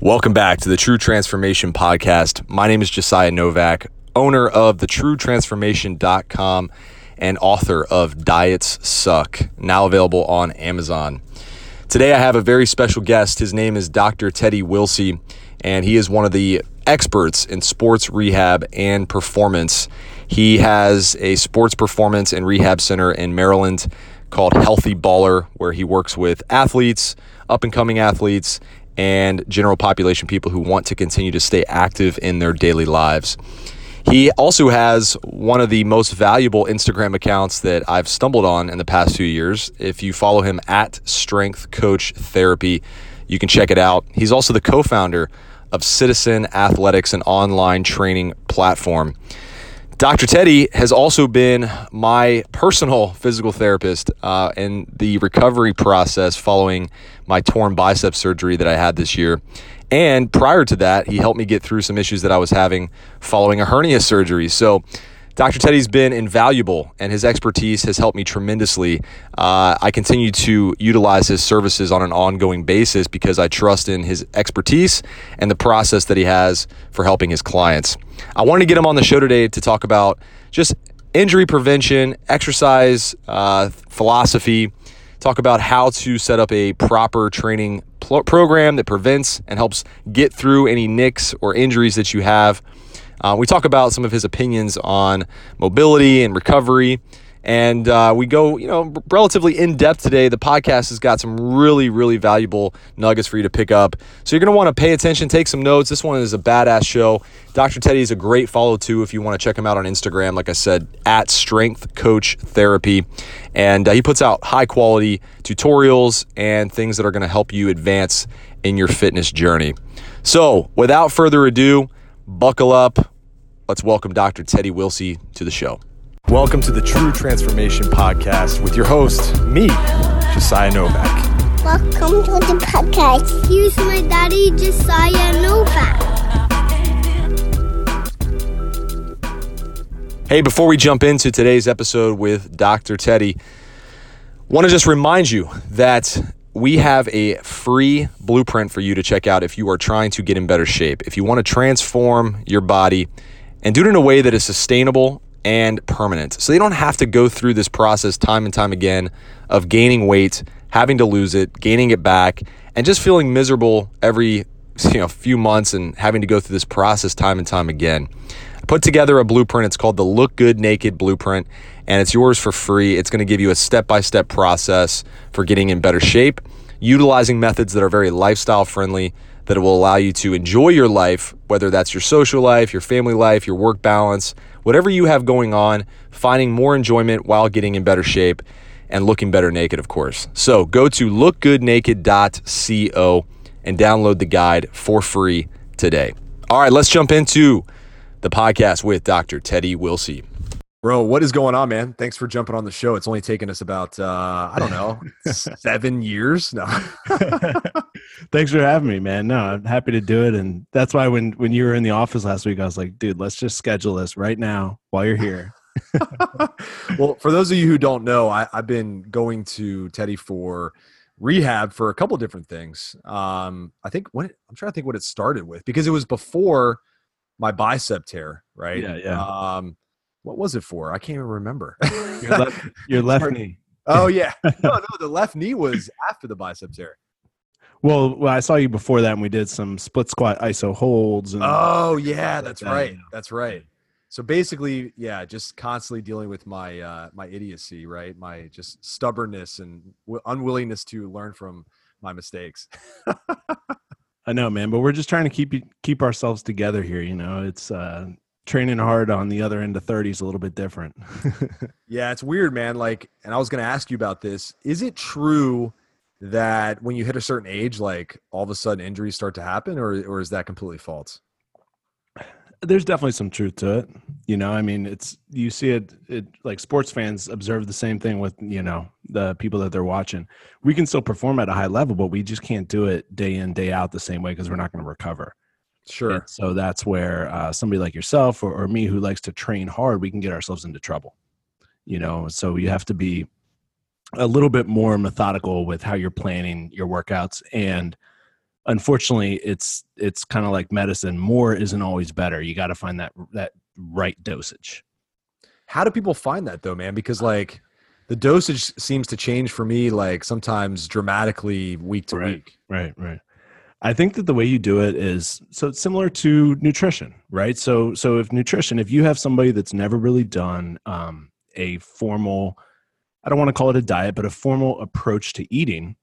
Welcome back to the True Transformation Podcast. My name is Josiah Novak, owner of the TrueTransformation.com and author of Diets Suck, now available on Amazon. Today I have a very special guest. His name is Dr. Teddy Willsey, and he is one of the experts in sports rehab and performance. He has a sports performance and rehab center in Maryland called Healthy Baller, where he works with athletes, up and coming athletes, and general population people who want to continue to stay active in their daily lives. He also has one of the most valuable Instagram accounts that I've stumbled on in the past few years. If you follow him at Strength Coach Therapy, you can check it out. He's also the co founder of Citizen Athletics, an online training platform. Dr. Teddy has also been my personal physical therapist uh, in the recovery process following my torn bicep surgery that I had this year. And prior to that, he helped me get through some issues that I was having following a hernia surgery. So, Dr. Teddy's been invaluable, and his expertise has helped me tremendously. Uh, I continue to utilize his services on an ongoing basis because I trust in his expertise and the process that he has for helping his clients. I wanted to get him on the show today to talk about just injury prevention, exercise uh, philosophy, talk about how to set up a proper training pl- program that prevents and helps get through any nicks or injuries that you have. Uh, we talk about some of his opinions on mobility and recovery. And uh, we go, you know, relatively in depth today. The podcast has got some really, really valuable nuggets for you to pick up. So you're going to want to pay attention, take some notes. This one is a badass show. Dr. Teddy is a great follow too if you want to check him out on Instagram. Like I said, at Strength Coach Therapy, and uh, he puts out high quality tutorials and things that are going to help you advance in your fitness journey. So without further ado, buckle up. Let's welcome Dr. Teddy Willsey to the show. Welcome to the True Transformation Podcast with your host, me, Josiah Novak. Welcome to the podcast. Here's my daddy, Josiah Novak. Hey, before we jump into today's episode with Dr. Teddy, want to just remind you that we have a free blueprint for you to check out if you are trying to get in better shape. If you want to transform your body and do it in a way that is sustainable and permanent. So they don't have to go through this process time and time again of gaining weight, having to lose it, gaining it back, and just feeling miserable every you know few months and having to go through this process time and time again. Put together a blueprint. It's called the Look Good Naked Blueprint, and it's yours for free. It's going to give you a step-by-step process for getting in better shape, utilizing methods that are very lifestyle friendly that will allow you to enjoy your life, whether that's your social life, your family life, your work balance, whatever you have going on, finding more enjoyment while getting in better shape and looking better naked, of course. So go to lookgoodnaked.co and download the guide for free today. All right, let's jump into the podcast with Dr. Teddy Willsey. Bro, what is going on, man? Thanks for jumping on the show. It's only taken us about uh, I don't know seven years. No, thanks for having me, man. No, I'm happy to do it, and that's why when when you were in the office last week, I was like, dude, let's just schedule this right now while you're here. well, for those of you who don't know, I, have been going to Teddy for rehab for a couple different things. Um, I think what I'm trying to think what it started with because it was before my bicep tear, right? Yeah, yeah. Um, what was it for? I can't even remember. your left, your left knee. Oh yeah, no, no, the left knee was after the bicep tear. Well, well, I saw you before that, and we did some split squat iso holds. And oh yeah, that's right. That's right. So basically, yeah, just constantly dealing with my uh, my idiocy, right? My just stubbornness and w- unwillingness to learn from my mistakes. I know, man, but we're just trying to keep keep ourselves together here. You know, it's uh, training hard on the other end of 30 is a little bit different. yeah, it's weird, man. Like, and I was going to ask you about this. Is it true that when you hit a certain age, like all of a sudden injuries start to happen, or or is that completely false? There's definitely some truth to it. You know, I mean, it's you see it. It like sports fans observe the same thing with you know the people that they're watching. We can still perform at a high level, but we just can't do it day in day out the same way because we're not going to recover. Sure. And so that's where uh, somebody like yourself or, or me who likes to train hard, we can get ourselves into trouble. You know, so you have to be a little bit more methodical with how you're planning your workouts and unfortunately it's it's kind of like medicine more isn't always better you got to find that that right dosage How do people find that though, man? Because like the dosage seems to change for me like sometimes dramatically week to Right. week. Right, right. I think that the way you do it is so it's similar to nutrition, right? So, so if nutrition, if you have somebody that's never really done um, a formal, I don't want to call it a diet, but a formal approach to eating,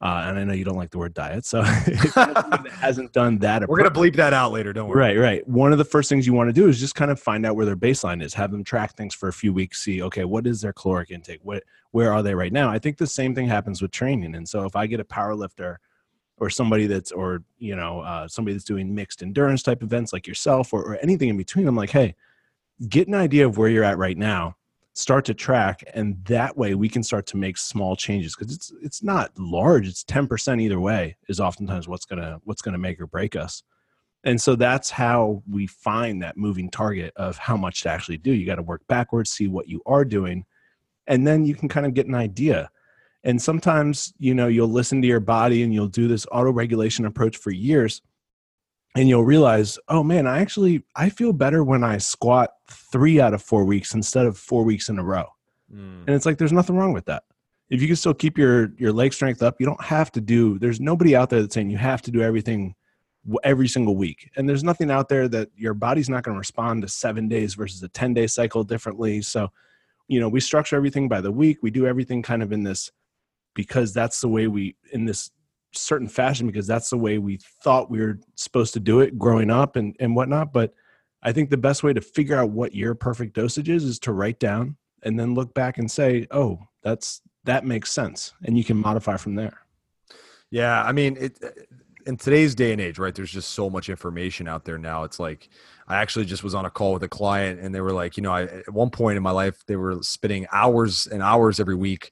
uh, and I know you don't like the word diet, so if you have somebody that hasn't done that, We're gonna bleep that out later, don't worry. Right, right. One of the first things you want to do is just kind of find out where their baseline is. Have them track things for a few weeks. See, okay, what is their caloric intake? What, where are they right now? I think the same thing happens with training. And so, if I get a power lifter or somebody that's, or you know, uh, somebody that's doing mixed endurance type events like yourself, or, or anything in between, I'm like, hey, get an idea of where you're at right now. Start to track, and that way we can start to make small changes because it's it's not large. It's ten percent either way is oftentimes what's gonna what's gonna make or break us. And so that's how we find that moving target of how much to actually do. You got to work backwards, see what you are doing, and then you can kind of get an idea. And sometimes, you know, you'll listen to your body and you'll do this auto regulation approach for years and you'll realize, oh man, I actually I feel better when I squat 3 out of 4 weeks instead of 4 weeks in a row. Mm. And it's like there's nothing wrong with that. If you can still keep your your leg strength up, you don't have to do. There's nobody out there that's saying you have to do everything every single week. And there's nothing out there that your body's not going to respond to 7 days versus a 10 day cycle differently. So, you know, we structure everything by the week. We do everything kind of in this because that's the way we in this certain fashion because that's the way we thought we were supposed to do it growing up and and whatnot. But I think the best way to figure out what your perfect dosage is is to write down and then look back and say, "Oh, that's that makes sense," and you can modify from there. Yeah, I mean, it in today's day and age, right? There's just so much information out there now. It's like I actually just was on a call with a client, and they were like, you know, I, at one point in my life, they were spending hours and hours every week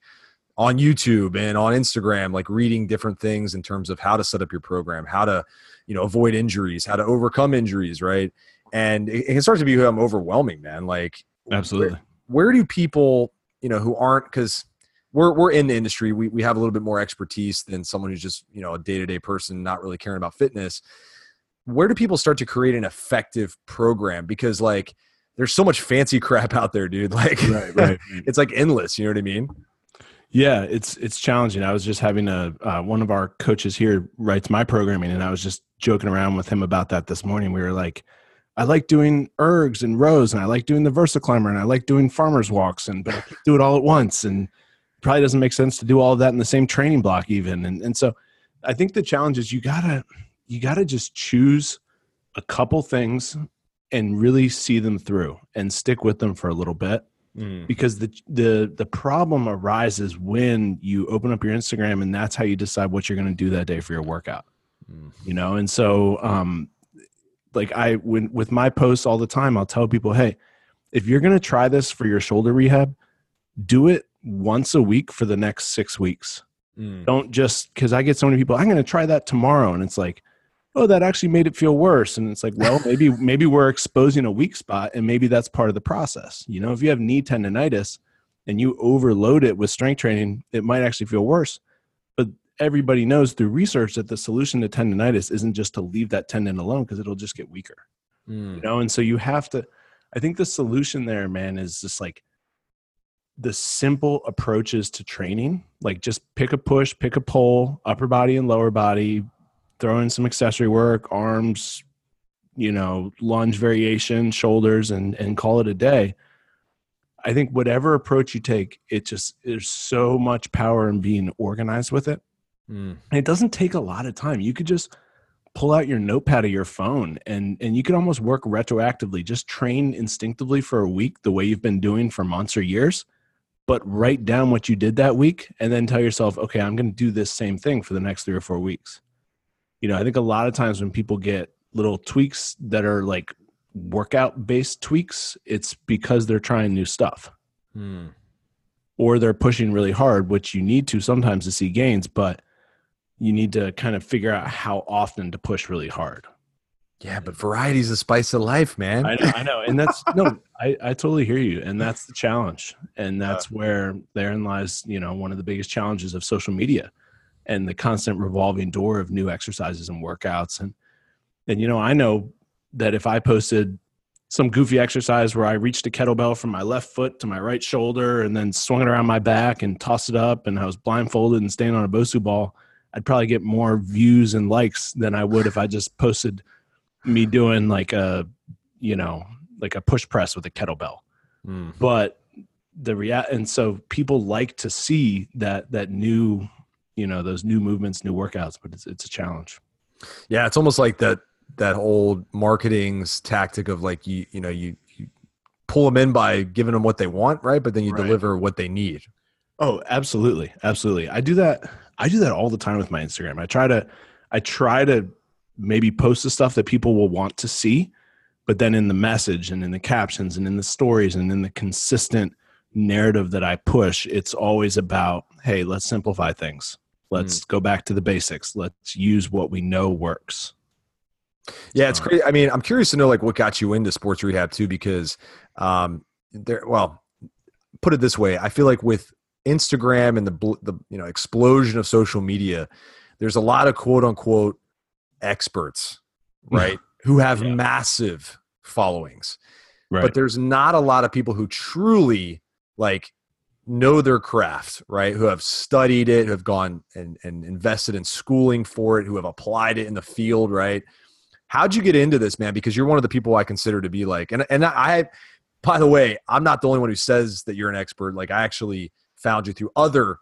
on YouTube and on Instagram, like reading different things in terms of how to set up your program, how to, you know, avoid injuries, how to overcome injuries, right? And it, it can start to become overwhelming, man. Like, Absolutely. where do people you know who aren't because we're we're in the industry we, we have a little bit more expertise than someone who's just you know a day-to-day person not really caring about fitness where do people start to create an effective program because like there's so much fancy crap out there dude like right, right. it's like endless you know what i mean Yeah, it's it's challenging. I was just having a uh, one of our coaches here writes my programming, and I was just joking around with him about that this morning. We were like, I like doing ergs and rows, and I like doing the Versa climber, and I like doing farmers walks, and but do it all at once, and probably doesn't make sense to do all of that in the same training block even. And and so, I think the challenge is you gotta you gotta just choose a couple things and really see them through and stick with them for a little bit because the the the problem arises when you open up your Instagram and that's how you decide what you're going to do that day for your workout. Mm. You know, and so um like I when with my posts all the time I'll tell people, "Hey, if you're going to try this for your shoulder rehab, do it once a week for the next 6 weeks. Mm. Don't just cuz I get so many people, I'm going to try that tomorrow and it's like, "Oh, that actually made it feel worse." And it's like, "Well, maybe maybe we're exposing a weak spot and maybe that's part of the process." You know, if you have knee tendonitis and you overload it with strength training, it might actually feel worse. But everybody knows through research that the solution to tendonitis isn't just to leave that tendon alone because it'll just get weaker. Mm. You know, and so you have to I think the solution there, man, is just like the simple approaches to training. Like just pick a push, pick a pull, upper body and lower body, throw in some accessory work, arms, you know, lunge variation, shoulders, and and call it a day. I think whatever approach you take, it just there's so much power in being organized with it. Mm. And it doesn't take a lot of time. You could just pull out your notepad of your phone and and you could almost work retroactively. Just train instinctively for a week the way you've been doing for months or years, but write down what you did that week and then tell yourself, okay, I'm going to do this same thing for the next 3 or 4 weeks. You know, I think a lot of times when people get little tweaks that are like workout based tweaks, it's because they're trying new stuff Mm. or they're pushing really hard, which you need to sometimes to see gains, but you need to kind of figure out how often to push really hard. yeah but variety's the spice of life man I know, I know. And that's no, I, I totally hear you. And that's the challenge. And that's where therein lies, you know, one of the biggest challenges of social media and the constant revolving door of new exercises and workouts and and you know i know that if i posted some goofy exercise where i reached a kettlebell from my left foot to my right shoulder and then swung it around my back and tossed it up and i was blindfolded and standing on a bosu ball i'd probably get more views and likes than i would if i just posted me doing like a you know like a push press with a kettlebell Mm. but the rea- and so people like to see that that new you know those new movements new workouts but it's it's a challenge Yeah, it's almost like that that old marketing's tactic of like you you know you, you pull them in by giving them what they want, right? But then you Right. deliver what they need. oh absolutely absolutely i do that i do that all the time with my instagram i try to i try to maybe post the stuff that people will want to see but then in the message and in the captions and in the stories and in the consistent narrative that i push it's always about hey let's simplify things let's go back to the basics let's use what we know works Yeah, it's great. I mean, I'm curious to know like what got you into sports rehab too, because um, there. Well, put it this way, I feel like with Instagram and the bl- the you know explosion of social media, there's a lot of quote unquote experts, right, who have Yeah. massive followings, right but there's not a lot of people who truly like know their craft, right? Who have studied it, who have gone and, and invested in schooling for it, who have applied it in the field, right? How'd you get into this, man? Because you're one of the people I consider to be like, and and I, by the way, I'm not the only one who says that you're an expert. Like I actually found you through other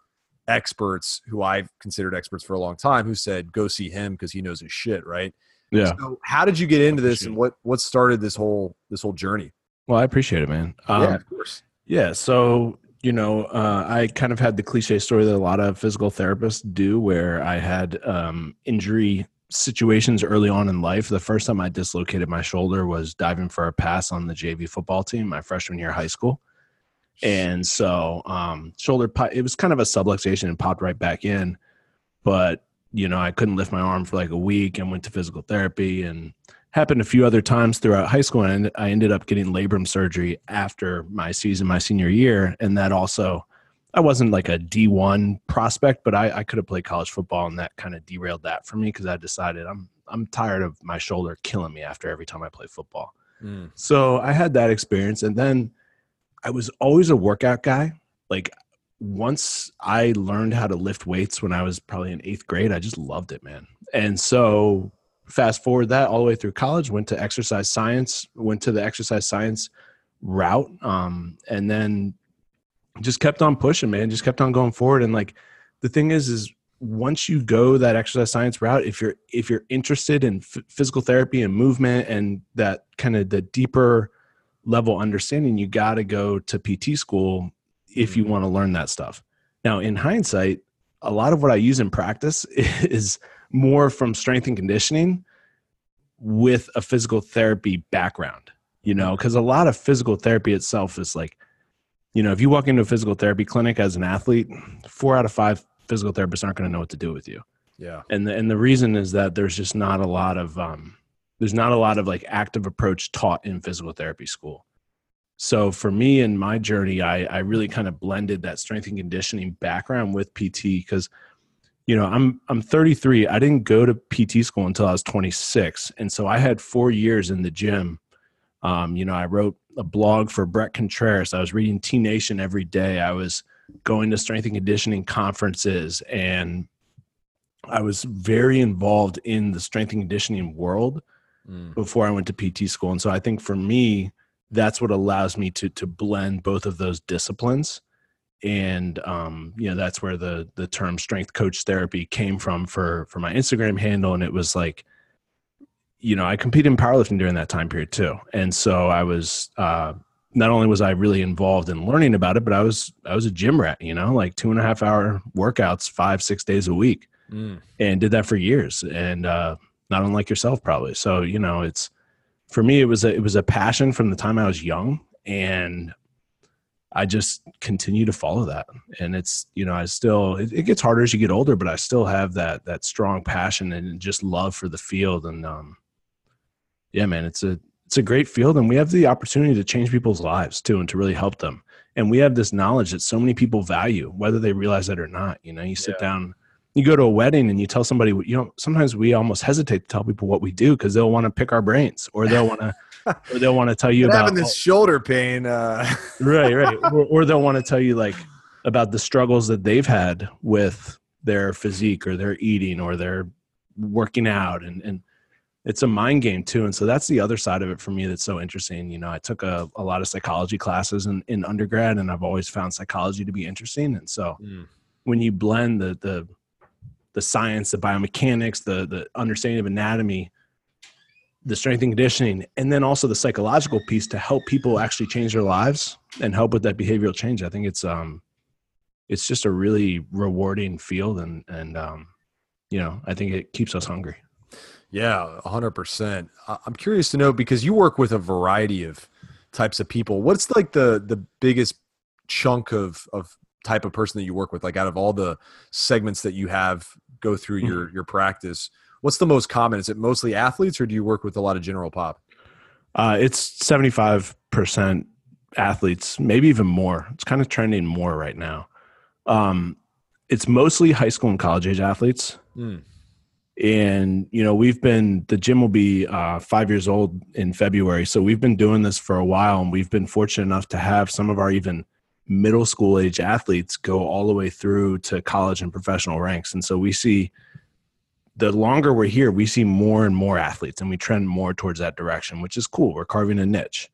experts who I've considered experts for a long time, who said go see him because he knows his shit, right? yeah So how did you get into this, and what what started this whole this whole journey? well i appreciate it man um, yeah, of course. Yeah. So, you know, uh, I kind of had the cliche story that a lot of physical therapists do where I had um, injury situations early on in life. The first time I dislocated my shoulder was diving for a pass on the JV football team my freshman year of high school. And so, um, shoulder, po- it was kind of a subluxation and popped right back in. But, you know, I couldn't lift my arm for like a week and went to physical therapy and happened a few other times throughout high school and i ended up getting labrum surgery after my season my senior year and that also i wasn't like a d1 prospect but i, I could have played college football and that kind of derailed that for me because i decided i'm i'm tired of my shoulder killing me after every time i play football. Mm. so i had that experience and then i was always a workout guy. Like once i learned how to lift weights when i was probably in eighth grade i just loved it man. And so fast forward that all the way through college went to exercise science went to the exercise science route um, and then just kept on pushing man just kept on going forward. And like the thing is is once you go that exercise science route if you're if you're interested in f- physical therapy and movement and that kind of the deeper level understanding you got to go to pt school if you want to learn that stuff. Now in hindsight a lot of what i use in practice is more from strength and conditioning with a physical therapy background you know because a lot of physical therapy itself is like you know if you walk into a physical therapy clinic as an athlete four out of five physical therapists aren't going to know what to do with you Yeah. and the, and the reason is that there's just not a lot of um, there's not a lot of like active approach taught in physical therapy school so for me in my journey i i really kind of blended that strength and conditioning background with pt because you know i'm i'm 33 i didn't go to pt school until i was 26 and so i had four years in the gym um, you know i wrote a blog for bret contreras i was reading t nation every day i was going to strength and conditioning conferences and I was very involved in the strength and conditioning world Mm. before I went to PT school. And so I think for me, that's what allows me to to blend both of those disciplines. And um, you know, that's where the the term strength coach therapy came from for for my Instagram handle. And it was like, you know, I competed in powerlifting during that time period too. And so I was uh not only was I really involved in learning about it, but I was I was a gym rat, you know, like two and a half hour workouts five, six days a week Mm. and did that for years and uh not unlike yourself probably so you know it's for me it was a it was a passion from the time i was young and i just continue to follow that. And it's you know i still it, it gets harder as you get older but i still have that that strong passion and just love for the field. And um yeah man it's a it's a great field. And we have the opportunity to change people's lives too and to really help them. And we have this knowledge that so many people value whether they realize it or not. You know you sit Yeah. down you go to a wedding and you tell somebody, you know, sometimes we almost hesitate to tell people what we do because they'll want to pick our brains or they'll want to, or they'll want to tell you about having this shoulder pain. Uh, right, right, or, or they'll want to tell you like about the struggles that they've had with their physique or their eating or their working out and and it's a mind game too and so that's the other side of it for me that's so interesting you know i took a, a lot of psychology classes in, in undergrad and i've always found psychology to be interesting and so Mm. when you blend the the the science the biomechanics the the understanding of anatomy the strength and conditioning and then also the psychological piece to help people actually change their lives and help with that behavioral change i think it's um it's just a really rewarding field and and um you know i think it keeps us hungry Yeah, 100%. I- I'm curious to know because you work with a variety of types of people. What's like the the biggest chunk of of type of person that you work with like out of all the segments that you have go through your your practice? What's the most common? Is it mostly athletes or do you work with a lot of general pop? uh it's 75% athletes maybe even more it's kind of trending more right now um it's mostly high school and college age athletes Mm. and you know we've been the gym will be uh, five years old in february so we've been doing this for a while and we've been fortunate enough to have some of our even middle school age athletes go all the way through to college and professional ranks and so we see the longer we're here we see more and more athletes and we trend more towards that direction which is cool we're carving a niche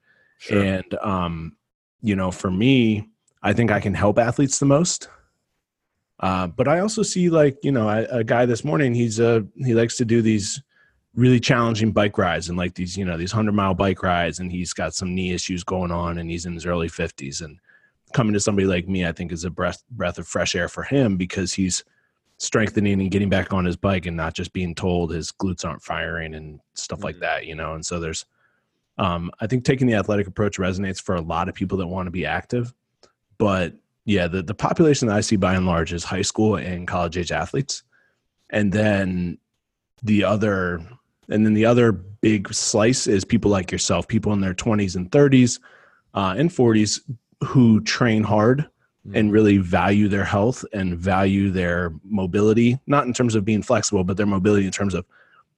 and um, you know, for me, I think I can help athletes the most. Uh, but I also see like you know a, a guy this morning. He's uh he likes to do these really challenging bike rides and like these you know these hundred mile bike rides, and he's got some knee issues going on, and he's in his early fifties. And coming to somebody like me, I think is a breath breath of fresh air for him because he's strengthening and getting back on his bike and not just being told his glutes aren't firing and stuff like Mhm. that. You know, and so there's um, I think taking the athletic approach resonates for a lot of people that want to be active. But yeah, the, the population that I see by and large is high school and college age athletes. And then the other and then the other big slice is people like yourself, people in their 20s and 30s uh, and 40s who train hard and mm-hmm. really value their health and value their mobility, not in terms of being flexible, but their mobility in terms of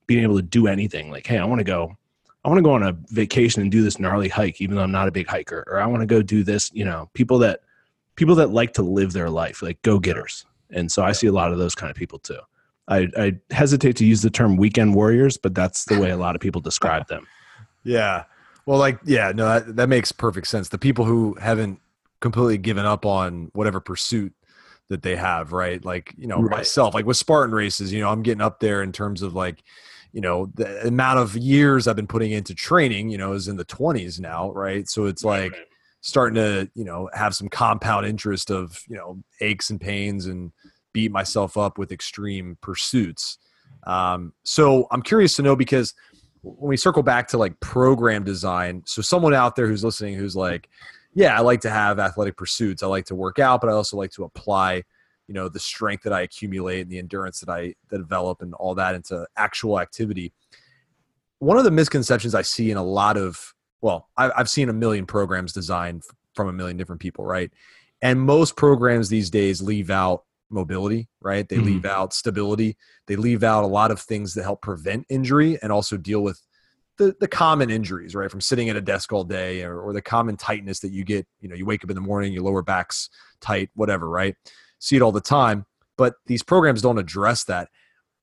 being able to do anything. Like, hey, I want to go, I want to go on a vacation and do this gnarly hike, even though I'm not a big hiker, or I want to go do this. You know, people that people that like to live their life, like go getters. And so I see a lot of those kind of people too. I, I hesitate to use the term weekend warriors, but that's the way a lot of people describe them. Yeah. Well, like, yeah, no, that, that makes perfect sense. The people who haven't completely given up on whatever pursuit that they have, right? Like, you know, Right. myself, like with Spartan races, you know, I'm getting up there in terms of like, you know, the amount of years I've been putting into training, you know, is in the 20s now, right? So it's like starting to, you know, have some compound interest of, you know, aches and pains and beat myself up with extreme pursuits. Um, so I'm curious to know because when we circle back to like program design, so someone out there who's listening who's like, yeah, I like to have athletic pursuits. I like to work out, but I also like to apply, you know, the strength that I accumulate and the endurance that I that develop and all that into actual activity. One of the misconceptions I see in a lot of, well, I've seen a million programs designed from a million different people, right? And most programs these days leave out mobility, right? They Mhm. leave out stability. They leave out a lot of things that help prevent injury and also deal with the, the common injuries, right? From sitting at a desk all day or, or the common tightness that you get, you know, you wake up in the morning, your lower back's tight, whatever, right? See it all the time. But these programs don't address that.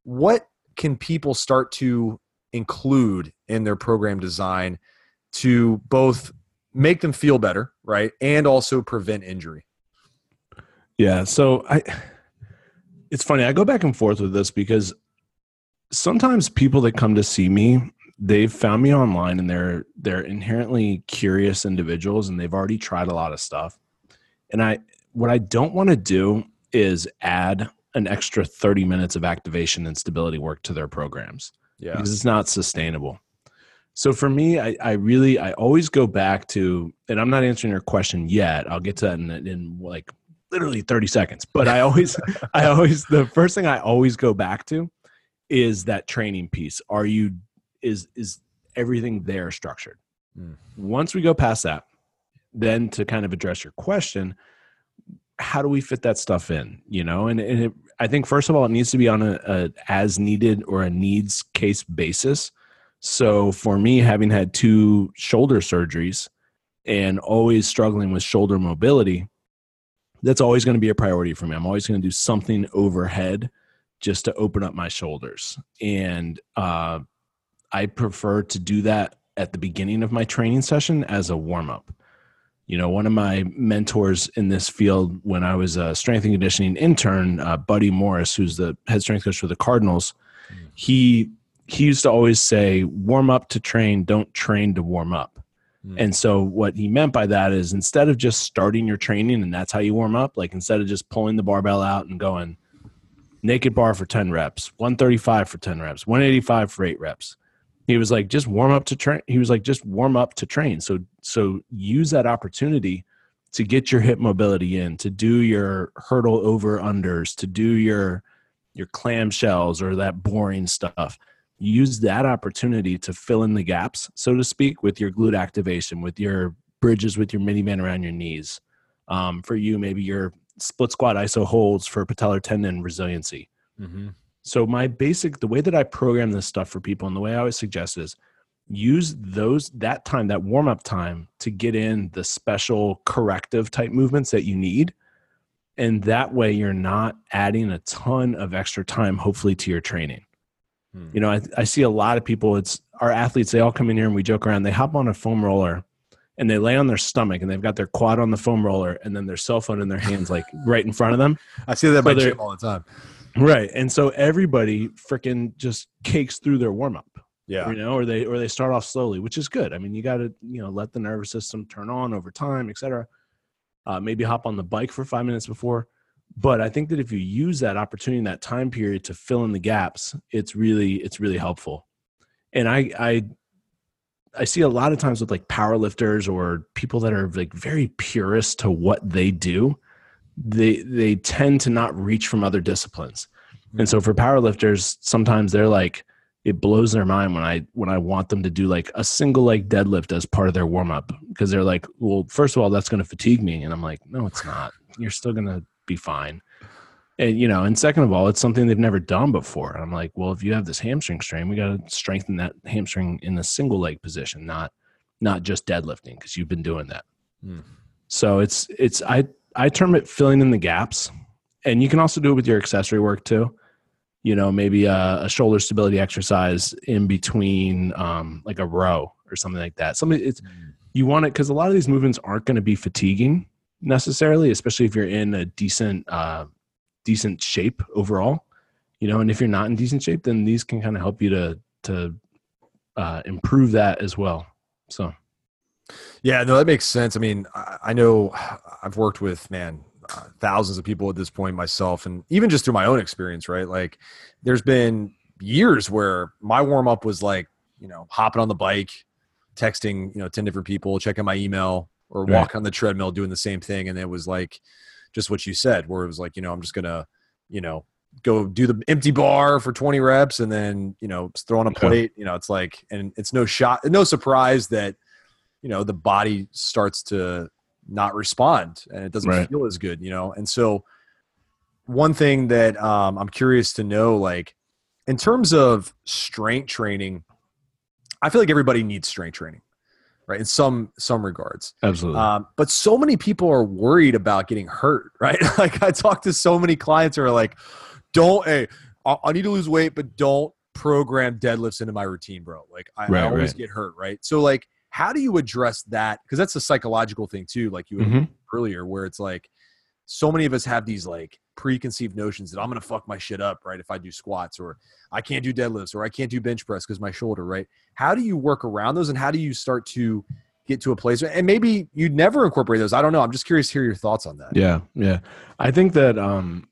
What can people start to include in their program design to both make them feel better, right? And also prevent injury? Yeah. So I, it's funny. I go back and forth with this because sometimes people that come to see me, they've found me online and they're they're inherently curious individuals and they've already tried a lot of stuff. And I, what I don't want to do is add an extra 30 minutes of activation and stability work to their programs Yeah. because it's not sustainable. So for me, I, I really, I always go back to, and I'm not answering your question yet. I'll get to that in, in like literally 30 seconds. But I always, I always, the first thing I always go back to is that training piece. Are you, is, is everything there structured? Mm. Once we go past that, then to kind of address your question, how do we fit that stuff in? You know, and, and it, I think first of all, it needs to be on a, a as needed or a needs case basis. So for me, having had two shoulder surgeries and always struggling with shoulder mobility, that's always going to be a priority for me. I'm always going to do something overhead just to open up my shoulders. And uh, I prefer to do that at the beginning of my training session as a warm up. You know, one of my mentors in this field when I was a strength and conditioning intern, uh, Buddy Morris, who's the head strength coach for the Cardinals, he he used to always say, "Warm up to train, don't train to warm up." Mm. And so what he meant by that is instead of just starting your training and that's how you warm up, like instead of just pulling the barbell out and going naked bar for 10 reps, 135 for 10 reps, 185 for 8 reps. He was like just warm up to train. He was like just warm up to train. So so use that opportunity to get your hip mobility in, to do your hurdle over unders, to do your your clamshells or that boring stuff use that opportunity to fill in the gaps, so to speak, with your glute activation, with your bridges, with your mini band around your knees. Um, for you, maybe your split squat iso holds for patellar tendon resiliency. Mm-hmm. So my basic, the way that I program this stuff for people, and the way I always suggest is use those that time, that warm up time, to get in the special corrective type movements that you need. And that way, you're not adding a ton of extra time, hopefully, to your training. Hmm. You know, I, I see a lot of people, it's our athletes, they all come in here and we joke around. They hop on a foam roller and they lay on their stomach and they've got their quad on the foam roller and then their cell phone in their hands, like right in front of them. I see that at So they're- gym all the time. Right. And so everybody freaking just cakes through their warm up, Yeah. you know, or they, or they start off slowly, which is good. I mean, you got to, you know, let the nervous system turn on over time, et cetera. Uh, maybe hop on the bike for five minutes before. But I think that if you use that opportunity in that time period to fill in the gaps, it's really, it's really helpful. And I, I, I see a lot of times with like power lifters or people that are like very purist to what they do, they they tend to not reach from other disciplines. And so mm-hmm. for powerlifters, sometimes they're like, it blows their mind when I when I want them to do like a single leg deadlift as part of their warm up because they're like, well, first of all, that's going to fatigue me, and I'm like, no, it's not. You're still going to be fine. And you know, and second of all, it's something they've never done before. And I'm like, well, if you have this hamstring strain, we got to strengthen that hamstring in the single leg position, not not just deadlifting because you've been doing that. Hmm. So it's it's I I term it filling in the gaps, and you can also do it with your accessory work too. You know, maybe a, a shoulder stability exercise in between, um, like a row or something like that. Something it's you want it because a lot of these movements aren't going to be fatiguing necessarily, especially if you're in a decent uh, decent shape overall. You know, and if you're not in decent shape, then these can kind of help you to to uh, improve that as well. So Yeah, no, that makes sense. I mean, I, I know I've worked with man uh, thousands of people at this point myself, and even just through my own experience, right? Like, there's been years where my warm up was like, you know, hopping on the bike, texting, you know, ten different people, checking my email, or Right. walking on the treadmill, doing the same thing, and it was like, just what you said, where it was like, you know, I'm just gonna, you know, go do the empty bar for 20 reps, and then you know, throw on a Yeah. plate, you know, it's like, and it's no shot, no surprise that you know the body starts to not respond and it doesn't Right. feel as good you know and so one thing that um, i'm curious to know like in terms of strength training i feel like everybody needs strength training right? In some some regards. Absolutely, um, but so many people are worried about getting hurt right? Like i talk to so many clients who are like don't hey I, I need to lose weight but don't program deadlifts into my routine bro. Like i, I always right. get hurt right? So like how do you address that? Because that's a psychological thing too like you Mhm. earlier where it's like so many of us have these like preconceived notions that i'm gonna fuck my shit up right if i do squats or i can't do deadlifts or i can't do bench press because my shoulder right how do you work around those and how do you start to get to a place and maybe you'd never incorporate those i don't know i'm just curious to hear your thoughts on that Yeah, yeah. I think that um,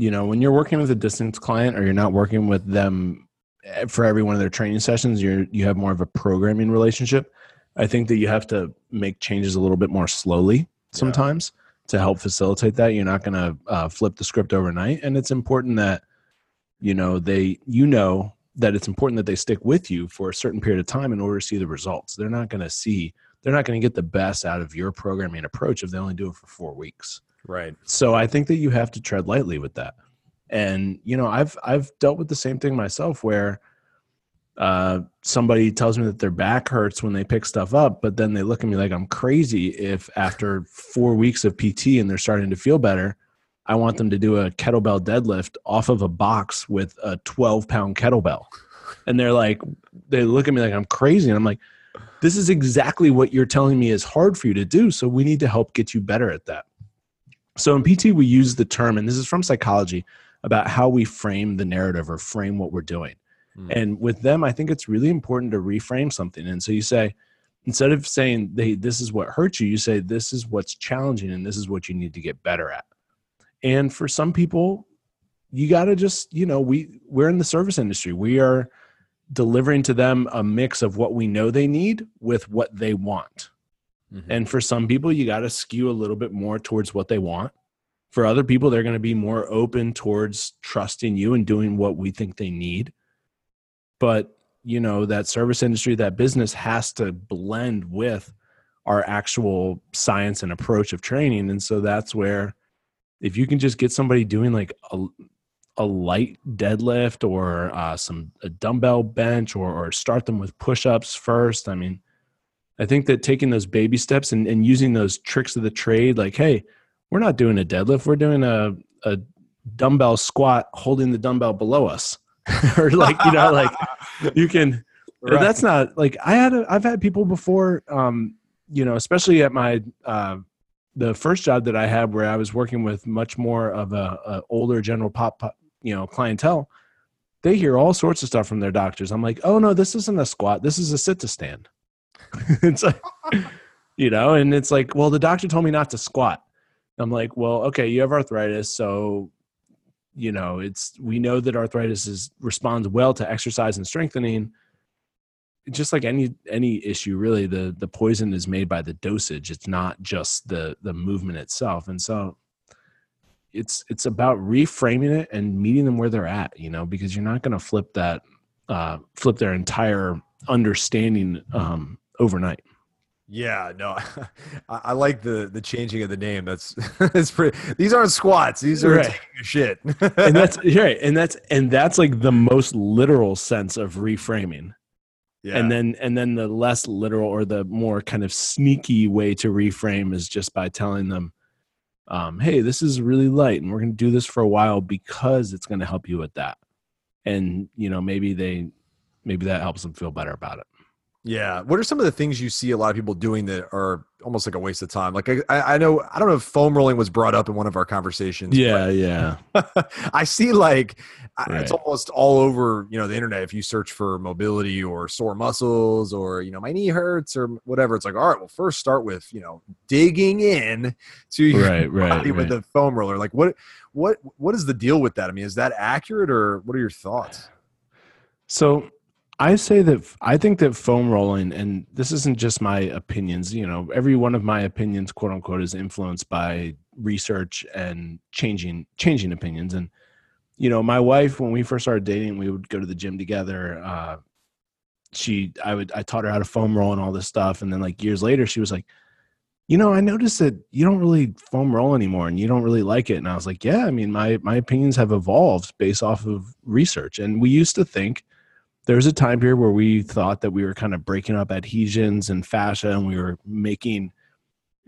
you know, when you're working with a distance client or you're not working with them eh, for every one of their training sessions, you're you have more of a programming relationship. I think that you have to make changes a little bit more slowly sometimes to help facilitate that. You're not going to uh, flip the script overnight, and it's important that you know they you know that it's important that they stick with you for a certain period of time in order to see the results. They're not going to see they're not going to get the best out of your programming approach if they only do it for four weeks Right. So I think that you have to tread lightly with that. And you know, I've I've dealt with the same thing myself where uh, somebody tells me that their back hurts when they pick stuff up, but then they look at me like I'm crazy if after four weeks of PT and they're starting to feel better, I want them to do a kettlebell deadlift off of a box with a 12 pound kettlebell. And they're like, they look at me like I'm crazy. And I'm like, this is exactly what you're telling me is hard for you to do. So we need to help get you better at that. So in PT, we use the term, and this is from psychology, about how we frame the narrative or frame what we're doing. Mm. And with them, I think it's really important to reframe something. And so you say, instead of saying they this is what hurts you, you say this is what's challenging and this is what you need to get better at. And for some people, you got to just, you know, we we're in the service industry. We are delivering to them a mix of what we know they need with what they want. Mm-hmm. And for some people, you got to skew a little bit more towards what they want. For other people, they're going to be more open towards trusting you and doing what we think they need. But, you know, that service industry, that business has to blend with our actual science and approach of training. And so that's where if you can just get somebody doing like a, a light deadlift or uh, some a dumbbell bench or, or start them with push-ups first i mean i think that taking those baby steps and, and using those tricks of the trade like hey we're not doing a deadlift we're doing a, a dumbbell squat holding the dumbbell below us or like you know like you can right. that's not like i had a, i've had people before um you know especially at my uh the first job that i had where i was working with much more of a, a older general pop, pop you know clientele they hear all sorts of stuff from their doctors. I'm like oh no this isn't a squat. This is a sit to stand. It's like you know and it's like well the doctor told me not to squat. I'm like well okay you have arthritis so you know it's we know that arthritis is responds well to exercise and strengthening. Just like any any issue really the the poison is made by the dosage. It's not just the the movement itself. And so it's it's about reframing it and meeting them where they're at you know because you're not going to flip that uh flip their entire understanding um overnight yeah, no, I, I, like the the changing of the name. That's that's pretty. These aren't squats. These are right. shit. and that's right. And that's and that's like the most literal sense of reframing. Yeah. And then and then the less literal or the more kind of sneaky way to reframe is just by telling them, um, hey, this is really light and we're going to do this for a while because it's going to help you with that. And, you know, maybe they, maybe that helps them feel better about it. Yeah. What are some of the things you see a lot of people doing that are almost like a waste of time? Like I, I know I don't know if foam rolling was brought up in one of our conversations. Yeah, yeah. I see like right. it's almost all over you know the internet. If you search for mobility or sore muscles or you know my knee hurts or whatever, it's like all right. Well, first start with you know digging in to your right, right, body with the foam roller. Like what what what is the deal with that? I mean, is that accurate or what are your thoughts? So I say that I think that foam rolling, and this isn't just my opinions, you know, every one of my opinions, quote unquote, is influenced by research and changing changing opinions. And, you know, my wife, when we first started dating, we would go to the gym together. Uh, she I would I taught her how to foam roll and all this stuff. And then like years later, she was like, you know, I noticed that you don't really foam roll anymore and you don't really like it. And I was like, yeah, I mean, my my opinions have evolved based off of research. And we used to think there was a time period where we thought that we were kind of breaking up adhesions and fascia and we were making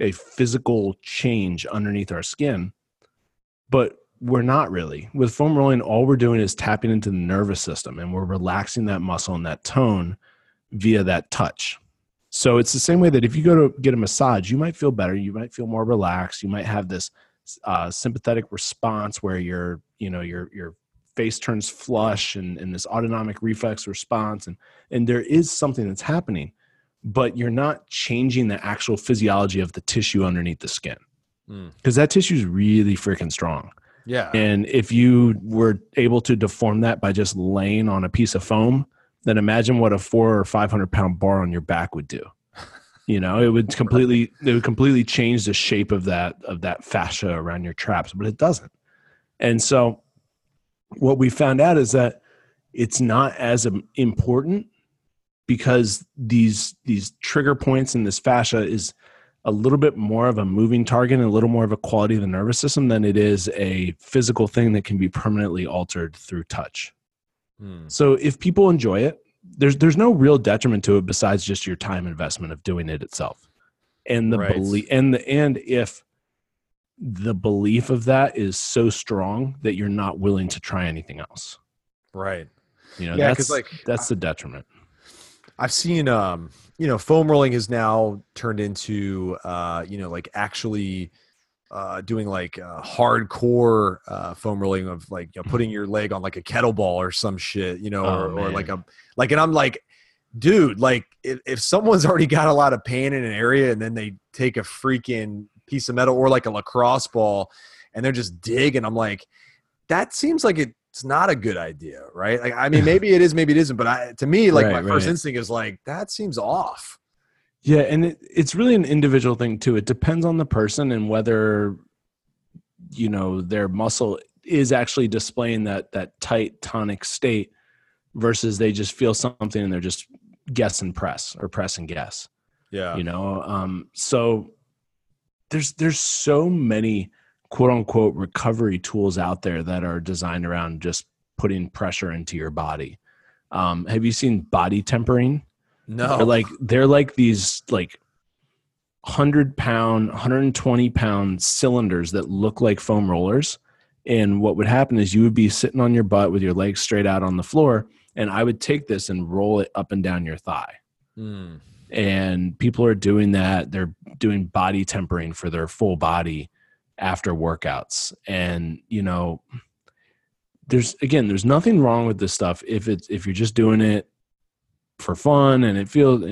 a physical change underneath our skin. But we're not really. With foam rolling all we're doing is tapping into the nervous system and we're relaxing that muscle and that tone via that touch. So it's the same way that if you go to get a massage you might feel better you might feel more relaxed you might have this uh, sympathetic response where you're you know you're you're face turns flush and, and this autonomic reflex response and and there is something that's happening but you're not changing the actual physiology of the tissue underneath the skin. Because mm. that tissue is really freaking strong. Yeah. And if you were able to deform that by just laying on a piece of foam then imagine what a four or five hundred pound bar on your back would do. You know it would completely it would completely change the shape of that of that fascia around your traps but it doesn't. And so what we found out is that it's not as important because these these trigger points in this fascia is a little bit more of a moving target and a little more of a quality of the nervous system than it is a physical thing that can be permanently altered through touch. Hmm. So if people enjoy it, there's there's no real detriment to it besides just your time investment of doing it itself. And the Right. belief and the and if the belief of that is so strong that you're not willing to try anything else. Right. You know, Yeah, that's like, that's the detriment. I've seen um you know foam rolling is now turned into uh you know like actually uh doing like uh, hardcore uh foam rolling of like you know putting your leg on like a kettlebell or some shit you know Oh, or, or like a like and I'm like dude like if, if someone's already got a lot of pain in an area and then they take a freaking piece of metal or like a lacrosse ball and they're just digging I'm like that seems like it's not a good idea, right? Like, I mean, maybe it is, maybe it isn't, but I, to me, like, Right, my first instinct is like, that seems off. Yeah, and it, it's really an individual thing too. It depends on the person and whether you know their muscle is actually displaying that that tight tonic state versus they just feel something and they're just guess and press or press and guess. Yeah. You know, um, so there's there's so many quote unquote recovery tools out there that are designed around just putting pressure into your body. Um, have you seen body tempering? no. They're like they're like these like hundred pound, 120 pound cylinders that look like foam rollers. And what would happen is you would be sitting on your butt with your legs straight out on the floor, and I would take this and roll it up and down your thigh. Mm. And people are doing that. They're doing body tempering for their full body after workouts. And you know, there's again, there's nothing wrong with this stuff if it's if you're just doing it for fun and it feels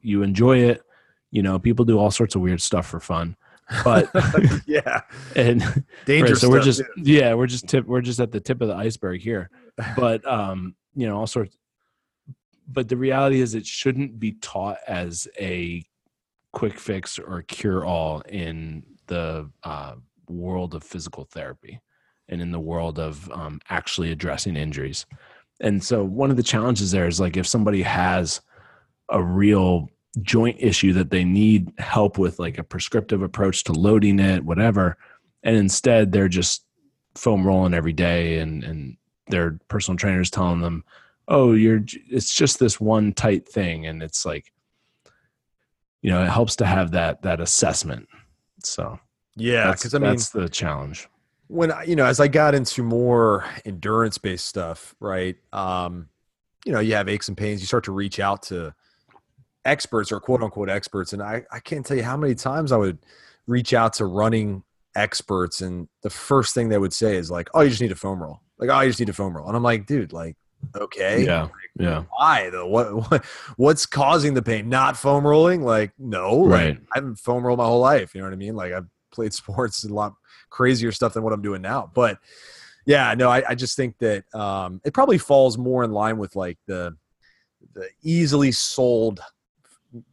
you enjoy it. You know, people do all sorts of weird stuff for fun. But yeah. and Dangerous. right, so we're stuff, just too. yeah, we're just tip we're just at the tip of the iceberg here. But um, you know, all sorts but the reality is it shouldn't be taught as a quick fix or cure all in the uh, world of physical therapy and in the world of um, actually addressing injuries. And so one of the challenges there is like if somebody has a real joint issue that they need help with like a prescriptive approach to loading it whatever and instead they're just foam rolling every day and and their personal trainers telling them oh you're it's just this one tight thing and it's like you know it helps to have that that assessment so yeah. that's, Cause I mean, that's the challenge when I, you know, as I got into more endurance based stuff, right? Um, you know, you have aches and pains, you start to reach out to experts or quote unquote experts. And I, I can't tell you how many times I would reach out to running experts. And the first thing they would say is like, oh, you just need a foam roll. Like, oh, you just need a foam roll. And I'm like, dude, like, okay. yeah yeah Why though? What, what what's causing the pain? Not foam rolling? Like, no. Like, Right. I haven't foam rolled my whole life. You know what I mean? Like I've played sports and a lot crazier stuff than what I'm doing now. But yeah, no, I, I just think that um, it probably falls more in line with like the the easily sold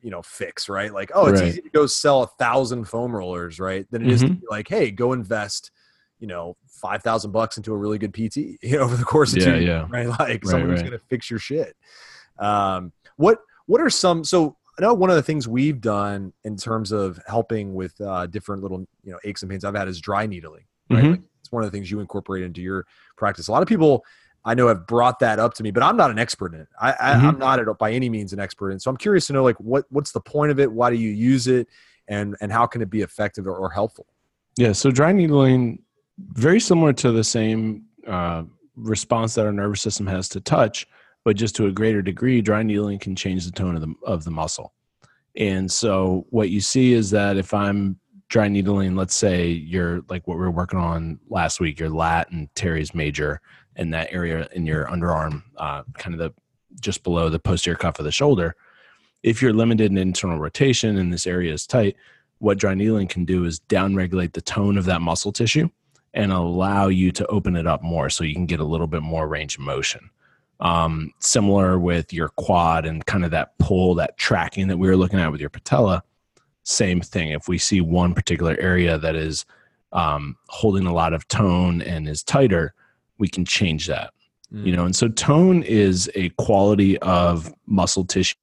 you know fix right like oh it's Right. easy to go sell a thousand foam rollers right than it is to Mhm. be like hey go invest you know five thousand bucks into a really good pt you know over the course of Yeah, two years, yeah. right like Right, someone who's right. gonna fix your shit um what what are some so I know one of the things we've done in terms of helping with uh, different little you know aches and pains I've had is dry needling. Right, Mhm. like, it's one of the things you incorporate into your practice. A lot of people I know have brought that up to me, but I'm not an expert in it. I, I, Mhm. I'm not at, by any means an expert in. it. So I'm curious to know like what what's the point of it? Why do you use it? And and how can it be effective or, or helpful? Yeah, so dry needling, very similar to the same uh, response that our nervous system has to touch, but just to a greater degree, dry needling can change the tone of the of the muscle. And so what you see is that if I'm dry needling, let's say you're like what we were working on last week, your lat and teres major, and that area in your underarm, uh, kind of the just below the posterior cuff of the shoulder. If you're limited in internal rotation and this area is tight, what dry needling can do is downregulate the tone of that muscle tissue and allow you to open it up more so you can get a little bit more range of motion. Um, similar with your quad and kind of that pull, that tracking that we were looking at with your patella. Same thing. If we see one particular area that is um, holding a lot of tone and is tighter, we can change that. You know, and so tone is a quality of muscle tissue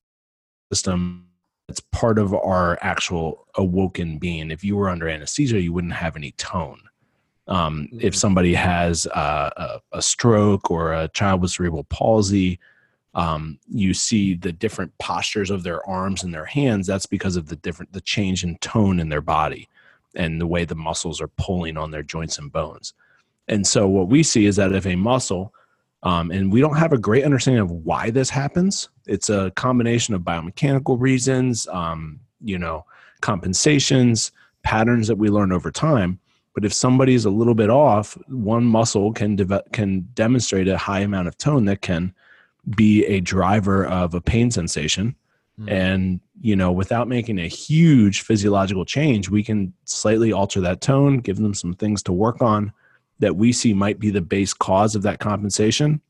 system it's part of our actual awoken being. If you were under anesthesia, you wouldn't have any tone. Um, If somebody has uh, a, a stroke or a child with cerebral palsy, um, you see the different postures of their arms and their hands. That's because of the different the change in tone in their body and the way the muscles are pulling on their joints and bones. And so what we see is that if a muscle um, and we don't have a great understanding of why this happens. It's a combination of biomechanical reasons, um, you know, compensations, patterns that we learn over time. But if somebody is a little bit off, one muscle can develop, can demonstrate a high amount of tone that can be a driver of a pain sensation. Mm. And you know, without making a huge physiological change, we can slightly alter that tone, give them some things to work on that we see might be the base cause of that compensation.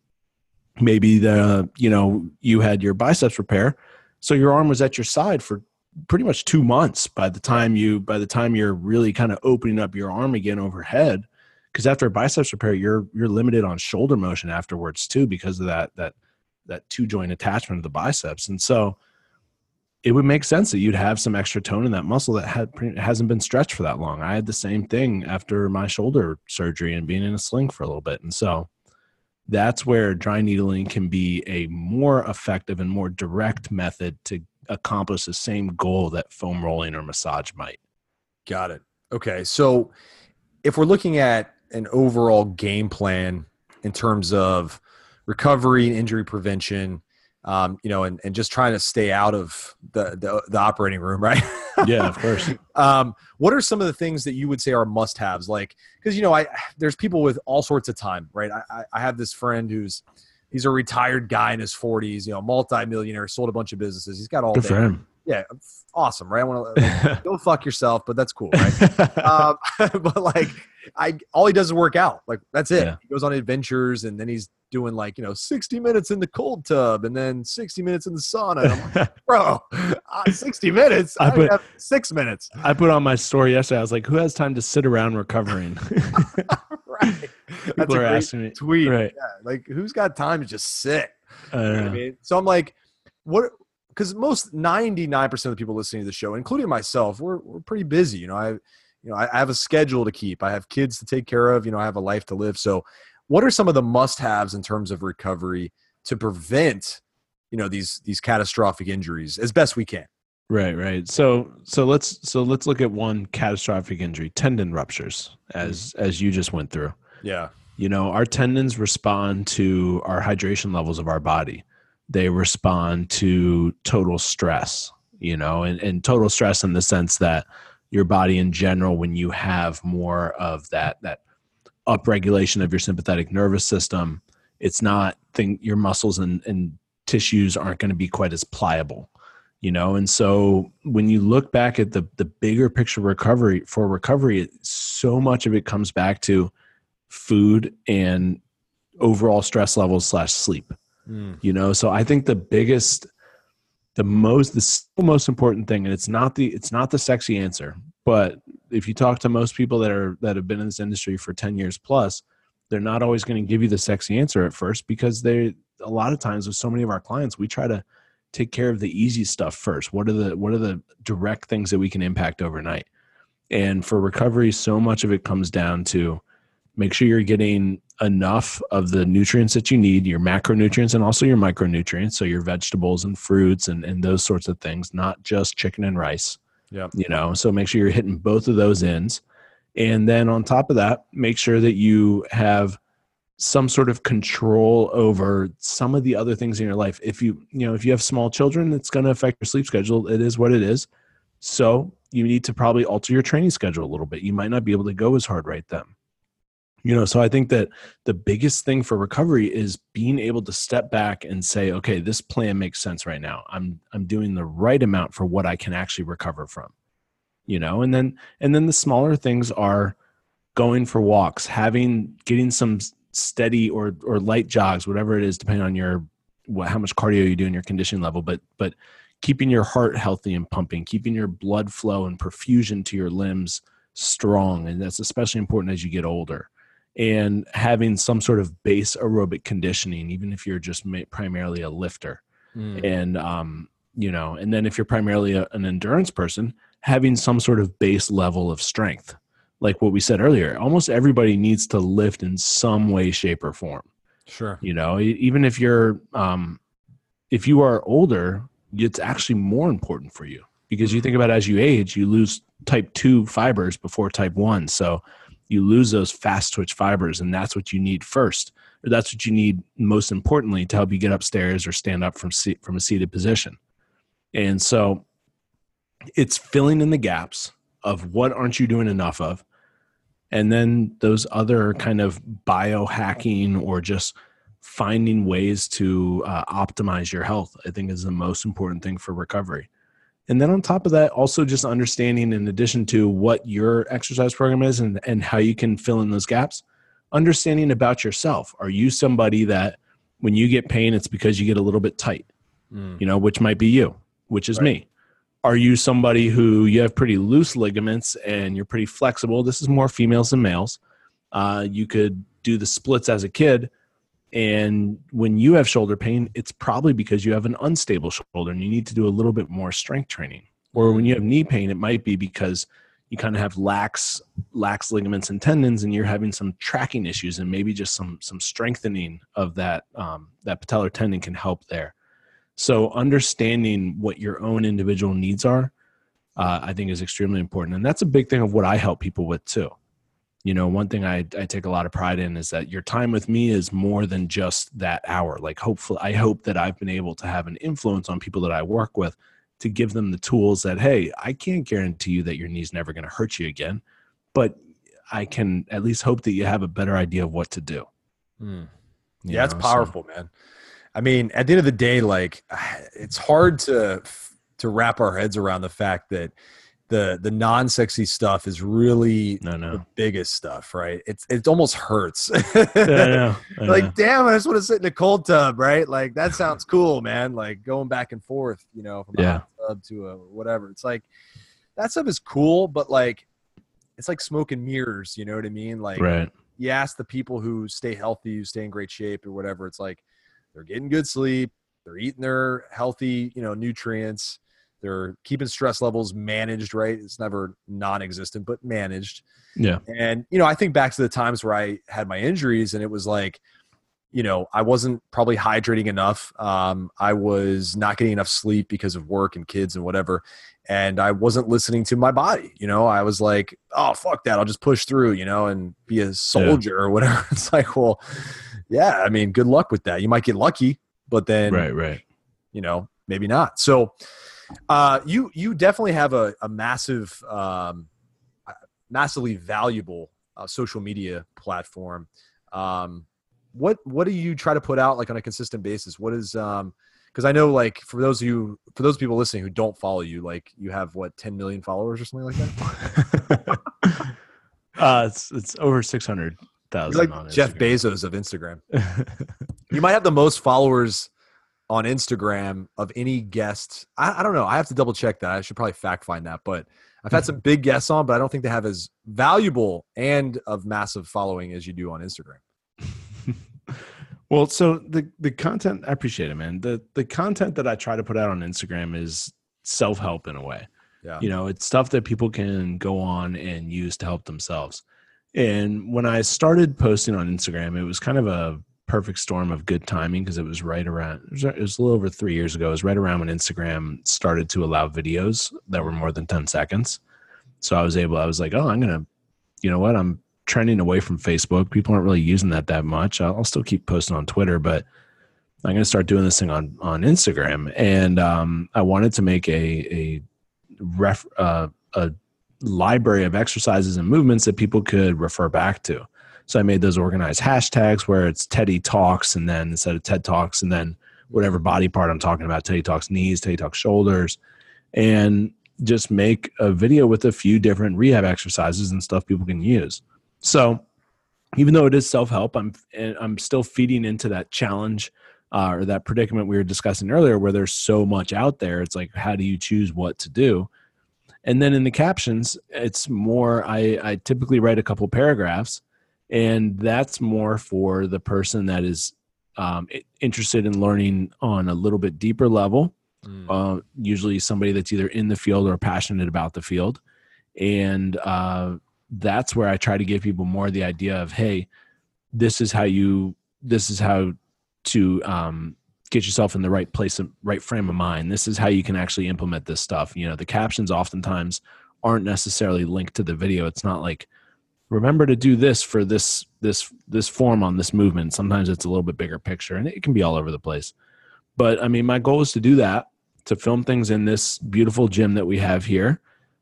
Maybe the you know you had your biceps repair, so your arm was at your side for pretty much two months by the time you by the time you're really kind of opening up your arm again overhead because after a biceps repair you're you're limited on shoulder motion afterwards too because of that that that two joint attachment of the biceps and so it would make sense that you'd have some extra tone in that muscle that had hasn't been stretched for that long. I had the same thing after my shoulder surgery and being in a sling for a little bit, and so that's where dry needling can be a more effective and more direct method to accomplish the same goal that foam rolling or massage might. Got it. Okay. So if we're looking at an overall game plan in terms of recovery and injury prevention, um, you know, and, and just trying to stay out of the, the, the operating room, right? Yeah, of course. um, what are some of the things that you would say are must haves? Like, cause you know, I, there's people with all sorts of time, right? I, I have this friend who's, he's a retired guy in his forties, you know, multi-millionaire, sold a bunch of businesses. He's got all Good day. for him. Yeah. Awesome. Right. I want to go fuck yourself, but that's cool. Right. um, but like I all he does is work out. Like that's it. Yeah. He goes on adventures and then he's doing like, you know, 60 minutes in the cold tub and then 60 minutes in the sauna. I'm like, bro, uh, 60 minutes. I I, put- have six minutes. I put on my story yesterday. I was like, "Who has time to sit around recovering?" Right. That's People a are great asking me. tweet. Right. Yeah. Like who's got time to just sit? Uh, You know I mean? So I'm like, what? Because most 99% of the people listening to the show, including myself, we're, we're pretty busy. You know, I, you know, I, I have a schedule to keep. I have kids to take care of. You know, I have a life to live. So, what are some of the must-haves in terms of recovery to prevent, you know, these these catastrophic injuries as best we can? Right, right. So so let's so let's look at one catastrophic injury, tendon ruptures, as mm-hmm. as you just went through. Yeah. You know, our tendons respond to our hydration levels of our body. They respond to total stress, you know, and, and total stress in the sense that your body in general, when you have more of that that upregulation of your sympathetic nervous system, it's not think your muscles and, and tissues aren't going to be quite as pliable you know and so when you look back at the the bigger picture recovery for recovery so much of it comes back to food and overall stress levels slash sleep Mm. you know so i think the biggest the most the most important thing and it's not the it's not the sexy answer but if you talk to most people that are that have been in this industry for 10 years plus they're not always going to give you the sexy answer at first because they a lot of times with so many of our clients we try to take care of the easy stuff first. What are the what are the direct things that we can impact overnight? And for recovery so much of it comes down to make sure you're getting enough of the nutrients that you need your macronutrients and also your micronutrients so your vegetables and fruits and, and those sorts of things not just chicken and rice Yeah. you know? So make sure you're hitting both of those ends. And then on top of that make sure that you have some sort of control over some of the other things in your life. If you you know if you have small children it's going to affect your sleep schedule. It is what it is. So you need to probably alter your training schedule a little bit. You might not be able to go as hard right then. You know so i think that the biggest thing for recovery is being able to step back and say okay this plan makes sense right now. I'm i'm doing the right amount for what i can actually recover from. You know and then and then the smaller things are going for walks having getting some steady or or light jogs whatever it is depending on your what, how much cardio you do and your conditioning level but but keeping your heart healthy and pumping keeping your blood flow and perfusion to your limbs strong and that's especially important as you get older and having some sort of base aerobic conditioning even if you're just ma- primarily a lifter Mm. and um you know, and then if you're primarily a, an endurance person, having some sort of base level of strength. Like what we said earlier, almost everybody needs to lift in some way, shape, or form. Sure. You know, even if you're, um, if you are older, it's actually more important for you because you think about as you age, you lose type two fibers before type one. So you lose those fast twitch fibers, and that's what you need first. Or that's what you need most importantly to help you get upstairs or stand up from seat, from a seated position. And so it's filling in the gaps of what aren't you doing enough of and then those other kind of biohacking or just finding ways to uh, optimize your health i think is the most important thing for recovery and then on top of that also just understanding in addition to what your exercise program is and, and how you can fill in those gaps understanding about yourself are you somebody that when you get pain it's because you get a little bit tight Mm. you know which might be you which is Right. me are you somebody who you have pretty loose ligaments and you're pretty flexible? This is more females than males. Uh, you could do the splits as a kid and when you have shoulder pain it's probably because you have an unstable shoulder and you need to do a little bit more strength training. Or when you have knee pain it might be because you kind of have lax lax ligaments and tendons and you're having some tracking issues and maybe just some some strengthening of that um, that patellar tendon can help there so understanding what your own individual needs are, uh, I think is extremely important. And that's a big thing of what I help people with too. You know, one thing I, I take a lot of pride in is that your time with me is more than just that hour. Like hopefully I hope that I've been able to have an influence on people that I work with to give them the tools that, hey, I can't guarantee you that your knee's never going to hurt you again, but I can at least hope that you have a better idea of what to do. Mm. Yeah, it's know, so- powerful, man. I mean, at the end of the day, like it's hard to to wrap our heads around the fact that the the non-sexy stuff is really no, the biggest stuff, right? It's it almost hurts. Yeah, I know, I know. like, damn, I just want to sit in a cold tub, right? Like that sounds cool, man. Like going back and forth, you know, from a Yeah. hot tub to a whatever. It's like that stuff is cool, but like it's like smoke and mirrors, you know what I mean? Like right. you ask the people who stay healthy, who stay in great shape or whatever, it's like they're getting good sleep, they're eating their healthy, you know, nutrients, they're keeping stress levels managed, right? It's never non-existent, but managed. Yeah. And you know, I think back to the times where I had my injuries and it was like, you know, I wasn't probably hydrating enough. Um, I was not getting enough sleep because of work and kids and whatever. And I wasn't listening to my body. You know, I was like, oh, fuck that. I'll just push through, you know, and be a soldier or whatever. It's like, well, yeah, I mean, good luck with that. You might get lucky, but then, Right, right. you know, maybe not. So, uh, you you definitely have a, a massive, um, massively valuable uh, social media platform. Um, what what do you try to put out like on a consistent basis? What is um, because I know like for those of you for those people listening who don't follow you, like you have what 10 million followers or something like that. uh, it's it's over six hundred You're thousand. like Jeff Bezos of Instagram. You might have the most followers on Instagram of any guest. I, I don't know. I have to double check that. I should probably fact find that. But I've had some big guests on, but I don't think they have as valuable and of massive following as you do on Instagram. well, so the the content I appreciate it, man. The the content that I try to put out on Instagram is self help in a way. Yeah. You know, it's stuff that people can go on and use to help themselves. And when I started posting on Instagram, it was kind of a perfect storm of good timing because it was right around it was, a little over three years ago. It was right around when Instagram started to allow videos that were more than 10 seconds. So I was able, I was like, oh, I'm gonna, you know what? I'm trending away from Facebook. People aren't really using that that much. I'll, I'll still keep posting on Twitter, but I'm gonna start doing this thing on on Instagram. And um, I wanted to make a a ref uh, a library of exercises and movements that people could refer back to. So I made those organized hashtags where it's Teddy Talks, and then instead of TED Talks, and then whatever body part I'm talking about, Teddy Talks knees, Teddy Talks shoulders, and just make a video with a few different rehab exercises and stuff people can use. So even though it is self help, I'm I'm still feeding into that challenge uh, or that predicament we were discussing earlier, where there's so much out there. It's like, how do you choose what to do? And then in the captions, it's more. I, I typically write a couple paragraphs, and that's more for the person that is um, interested in learning on a little bit deeper level Mm. uh, usually somebody that's either in the field or passionate about the field. And uh, that's where I try to give people more the idea of, hey, this is how you, this is how to um, get yourself in the right place, and right frame of mind. This is how you can actually implement this stuff. You know, the captions oftentimes aren't necessarily linked to the video. It's not like, remember to do this for this this this form on this movement. Sometimes it's a little bit bigger picture, and it can be all over the place. But I mean, my goal is to do that, to film things in this beautiful gym that we have here.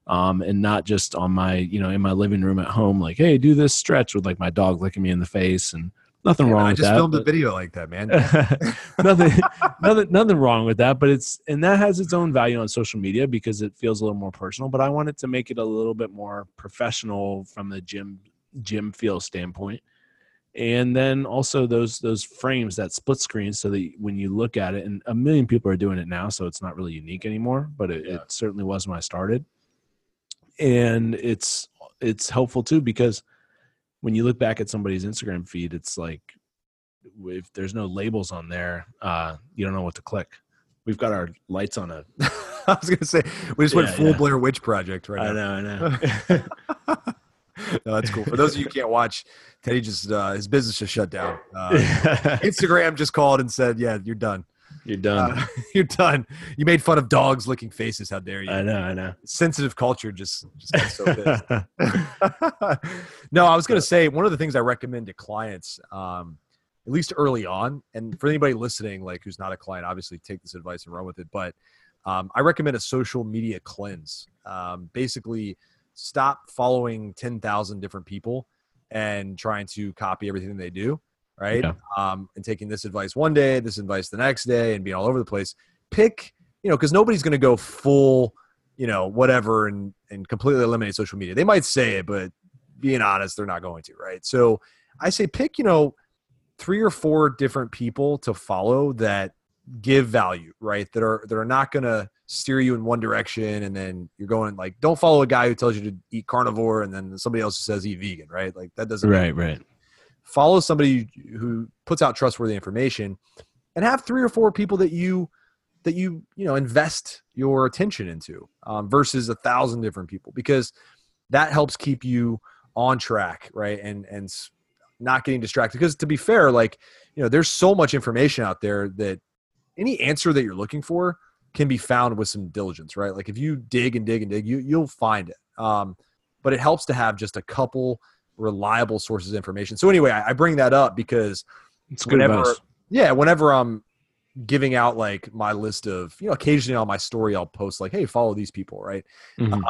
Um, and not just on my, you know, in my living room at home, like, hey, do this stretch with like my dog licking me in the face and nothing Yeah, wrong I just that. filmed a video like that, man. nothing, nothing, nothing wrong with that. But it's and that has its own value on social media because it feels a little more personal. But I wanted to make it a little bit more professional from the gym gym feel standpoint. And then also those those frames that split screen, so that when you look at it, and a million people are doing it now, so it's not really unique anymore. But it, Yeah. it certainly was when I started, and it's it's helpful too because when you look back at somebody's Instagram feed, it's like if there's no labels on there, uh, you don't know what to click. We've got our lights on a. I was gonna say we just went full yeah. Blair Witch Project right I now. know, I know. no, that's cool. For those of you who can't watch, Teddy just uh, his business just shut down. Uh, Instagram just called and said, "Yeah, you're done. You're done. Uh, you're done. You made fun of dogs licking faces. How dare you?" I know, I know. Sensitive culture just just got so pissed. no, I was going to say one of the things I recommend to clients, um, at least early on, and for anybody listening, like who's not a client, obviously take this advice and run with it. But um, I recommend a social media cleanse. Um, basically, stop following ten thousand different people and trying to copy everything they do, right? Yeah. Um, and taking this advice one day, this advice the next day, and being all over the place. Pick, you know, because nobody's going to go full you know, whatever and and completely eliminate social media. They might say it, but being honest, they're not going to, right? So I say pick, you know, three or four different people to follow that give value, right? That are that are not gonna steer you in one direction and then you're going like don't follow a guy who tells you to eat carnivore and then somebody else says eat vegan, right? Like that doesn't right, right. Follow somebody who puts out trustworthy information and have three or four people that you that you you know invest your attention into um, versus a thousand different people because that helps keep you on track right? And and not getting distracted. Because to be fair like you know there's so much information out there that any answer that you're looking for can be found with some diligence right? Like if you dig and dig and dig you you'll find it. Um, but it helps to have just a couple reliable sources of information so anyway i, I bring that up because It's good whenever advice. yeah whenever i'm giving out like my list of you know occasionally on my story i'll post like hey follow these people right Mhm.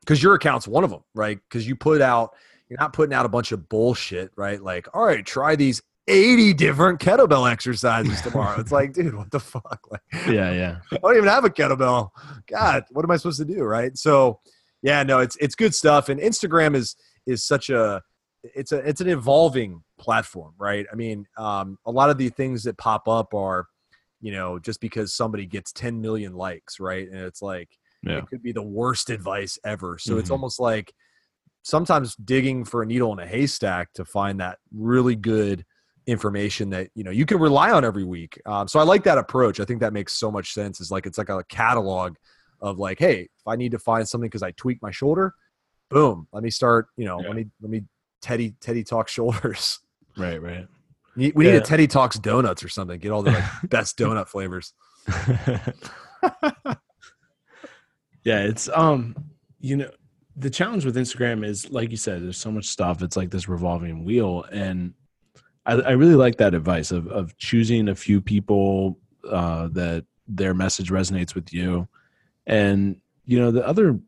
because your account's one of them right because you put out you're not putting out a bunch of bullshit right like all right try these 80 different kettlebell exercises tomorrow it's like dude what the fuck like Yeah, yeah. I don't even have a kettlebell. God, what am I supposed to do? Right. So yeah, no, it's it's good stuff. And Instagram is is such a it's a it's an evolving platform, right? I mean, um, a lot of the things that pop up are, you know, just because somebody gets 10 million likes, right? And it's like Yeah. it could be the worst advice ever. So it's Mhm. almost like sometimes digging for a needle in a haystack to find that really good information that you know you can rely on every week. Um, so I like that approach. I think that makes so much sense. Is like it's like a catalog of like, hey, if I need to find something because I tweaked my shoulder, boom, let me start. You know, Yeah. let me let me Teddy Teddy talk shoulders. Right, right. We need Yeah. a Teddy talks donuts or something. Get all the like, best donut flavors. yeah, it's um, you know, the challenge with Instagram is like you said, there's so much stuff. It's like this revolving wheel, and I, I really like that advice of of choosing a few people uh, that their message resonates with you, and you know the other.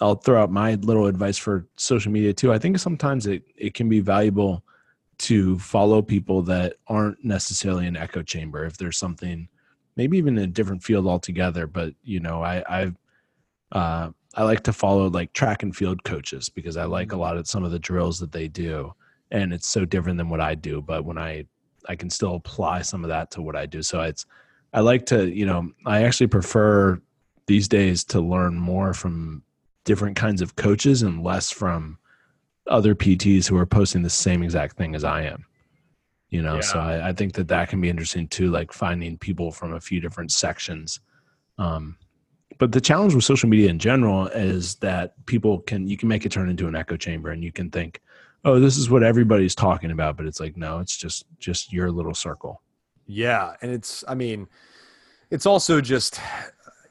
I'll throw out my little advice for social media too. I think sometimes it, it can be valuable to follow people that aren't necessarily an echo chamber. If there's something, maybe even in a different field altogether, but you know, I, I've uh, I like to follow like track and field coaches because I like a lot of some of the drills that they do, and it's so different than what I do. But when I I can still apply some of that to what I do, so it's I like to you know I actually prefer these days to learn more from different kinds of coaches and less from other PTs who are posting the same exact thing as I am. You know, so I, I think that that can be interesting too, like finding people from a few different sections Um, but the challenge with social media in general is that people can you can make it turn into an echo chamber, and you can think, oh, this is what everybody's talking about, but it's like no, it's just just your little circle. Yeah, and it's I mean, it's also just